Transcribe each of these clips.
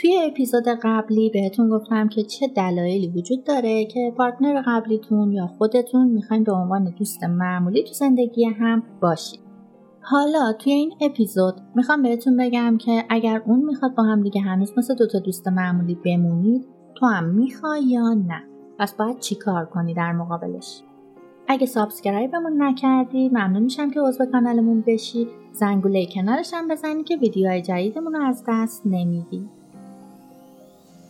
توی اپیزود قبلی بهتون گفتم که چه دلایلی وجود داره که partner قبلیتون یا خودتون می‌خواین به عنوان دوست معمولی تو زندگی هم باشید. حالا توی این اپیزود می‌خوام بهتون بگم که اگر اون می‌خواد با هم دیگه هنوز مثل دوتا دوست معمولی بمونید تو هم می‌خوای یا نه؟ پس باید چیکار کنی در مقابلش؟ اگه subscribe مون نکردی ممنون میشم که عضو کانالمون بشی. زنگوله کنارش هم بزنی که ویدیوهای جدیدمون رو از دست نمیدی.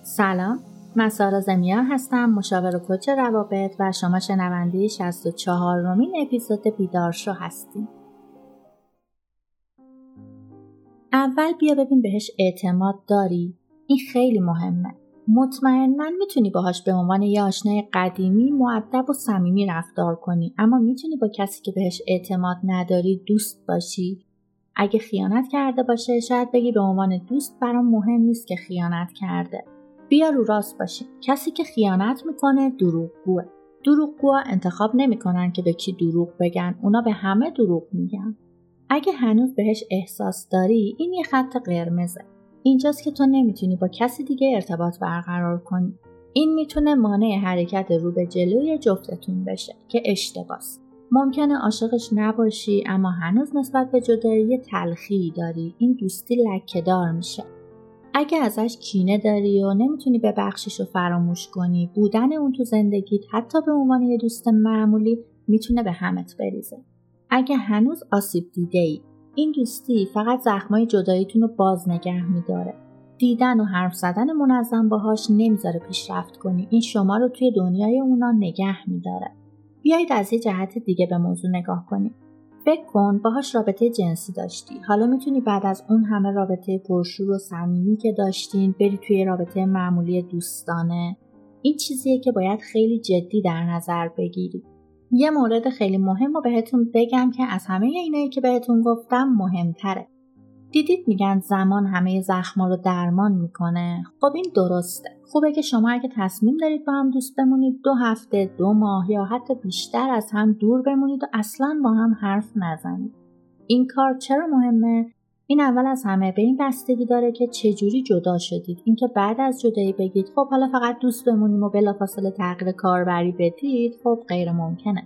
سلام من سارا زمیا هستم مشاور و کوچ روابط و شما شنونده 64 رومین اپیزود بیدارشو هستیم. اول بیا ببین بهش اعتماد داری. این خیلی مهمه. مطمئنا می‌تونی باهاش به عنوان یه آشنای قدیمی معدب و صمیمی رفتار کنی. اما می‌تونی با کسی که بهش اعتماد نداری دوست باشی. اگه خیانت کرده باشه شاید بگی به عنوان دوست برام مهم نیست که خیانت کرده. بیا رو راست باشی. کسی که خیانت می‌کنه دروغگوه. دروغگوها انتخاب نمی‌کنن که به کی دروغ بگن. اونا به همه دروغ میگن. اگه هنوز بهش احساس داری این یه خط قرمزه. اینجاست که تو نمی‌تونی با کسی دیگه ارتباط برقرار کنی. این می‌تونه مانع حرکت رو به جلوی جفتتون بشه که اشتباس. ممکنه عاشقش نباشی اما هنوز نسبت به جدایی تلخی داری. این دوستی لکهدار میشه. اگه ازش کینه داری و نمی‌تونی ببخشیش و فراموش کنی بودن اون تو زندگیت حتی به عنوان یه دوست معمولی می‌تونه به همت بریزه. اگه هنوز آسیب دیده ای این دوستی فقط زخمای جداییتون رو باز نگه میداره. دیدن و حرف زدن منظم باهاش نمی‌ذاره پیشرفت کنی. این شما رو توی دنیای اونا نگه میداره. بیایید از یه جهت دیگه به موضوع نگاه کنیم. فکر کن باهاش رابطه جنسی داشتی. حالا می‌تونی بعد از اون همه رابطه پرشور و صمیمی که داشتین بری توی رابطه معمولی دوستانه. این چیزیه که باید خیلی جدی در نظر بگیری. یه مورد خیلی مهم رو بهتون بگم که از همه اینایی که بهتون گفتم مهمتره. دیدید میگن زمان همه زخما رو درمان می‌کنه. خب این درسته. خوبه که شما اگه تصمیم دارید با هم دوست بمونید دو هفته دو ماه یا حتی بیشتر از هم دور بمونید و اصلا با هم حرف نزنید. این کار چرا مهمه؟ این اول از همه به این بستگی داره که چجوری جدا شدید. اینکه بعد از جدایی بگید خب حالا فقط دوست بمونیم و بلافاصله تغییر کاربری بدید خب غیر ممکنه.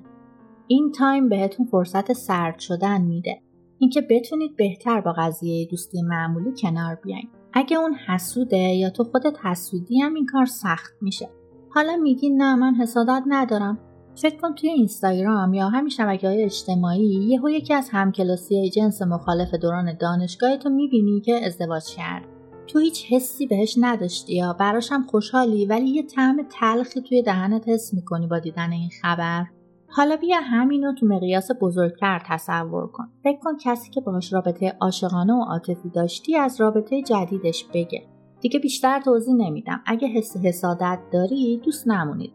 این تایم بهتون فرصت سرد شدن میده. اینکه بتونید بهتر با قضیه دوستی معمولی کنار بیاین. اگه اون حسوده یا تو خودت حسودی هم این کار سخت میشه. حالا میگی نه من حسادت ندارم. فکر کن توی اینستاگرام یا همین شبکه های اجتماعی یهو یکی از همکلاسی جنس مخالف دوران دانشگاه تو می‌بینی که ازدواج کرد. تو هیچ حسی بهش نداشتی یا براش هم خوشحالی ولی یه طعم تلخی توی دهنت حس می‌کنی با دیدن این خبر. حالا بیا همینو تو مقیاس بزرگتر تصور کن. فکر کن کسی که باهاش رابطه عاشقانه و عاطفی داشتی از رابطه جدیدش بگه. دیگه بیشتر توضیح نمیدم. اگه حس حسادت داری دوست نمونید.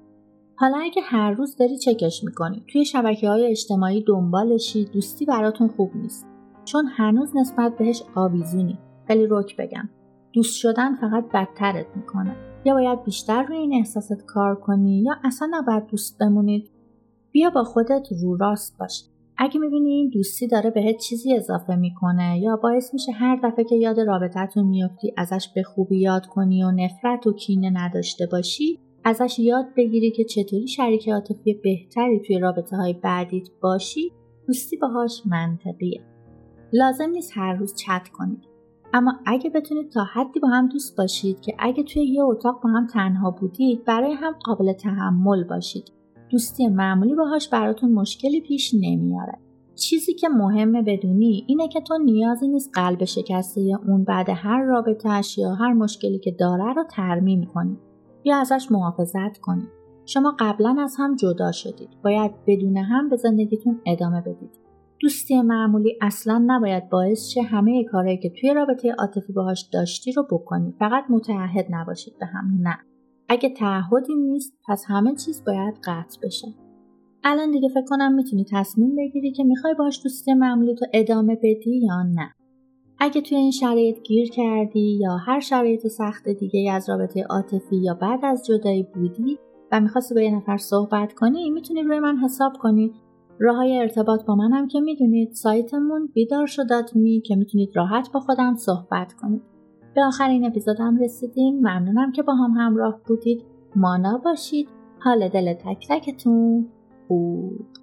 حالا اگه هر روز داری چکش می‌کنی؟ توی شبکه های اجتماعی دنبالشی دوستی براتون خوب نیست. چون هنوز نسبت بهش آویزونی خیلی رک بگم. دوست شدن فقط بدترت می‌کنه. یا باید بیشتر روی این احساست کار کنی یا اصلا نباید دوست بمونید؟ بیا با خودت رو راست باش. اگه می‌بینی این دوستی داره بهت چیزی اضافه می‌کنه یا باعث میشه هر دفعه که یاد رابطتون میافتی ازش به خوبی یاد کنی و نفرت و کینه نداشته باشی ازش یاد بگیری که چطوری شریک عاطفی بهتری توی رابطه های بعدیت باشی دوستی باهاش منطقیه. لازم نیست هر روز چت کنید. اما اگه بتونید تا حدی با هم دوست باشید که اگه توی یه اتاق با هم تنها بودید برای هم قابل تحمل باشید. دوستی معمولی باهاش براتون مشکلی پیش نمیاره چیزی که مهمه بدونی اینه که تو نیازی نیست قلب شکسته اون بعد هر رابطهش یا هر مشکلی که داره رو ترمیم کنی یا ازش محافظت کنید. شما قبلا از هم جدا شدید. باید بدون هم به زندگیتون ادامه بدید. دوستی معمولی اصلا نباید باعث شه همه کارهایی که توی رابطه عاطفی باهاش داشتی رو بکنی. فقط متعهد نباشید به هم. نه. اگه تعهدی نیست پس همه چیز باید قطع بشه. الان دیگه فکر کنم می‌تونی تصمیم بگیری که می‌خوای باش دوستی معمولی تو ادامه بدی یا نه. اگه توی این شرایط گیر کردی یا هر شرایط سخت دیگه از رابطه عاطفی یا بعد از جدایی بودی و می‌خواستی با یه نفر صحبت کنی می‌تونی روی من حساب کنی راه های ارتباط با منم که می‌دونید سایتمون بیدار شدات می که می‌تونید راحت با خودم صحبت کنید به آخرین اپیزودم رسیدیم. ممنونم که با هم همراه بودید. مانا باشید. حال دل تک تکتون بود.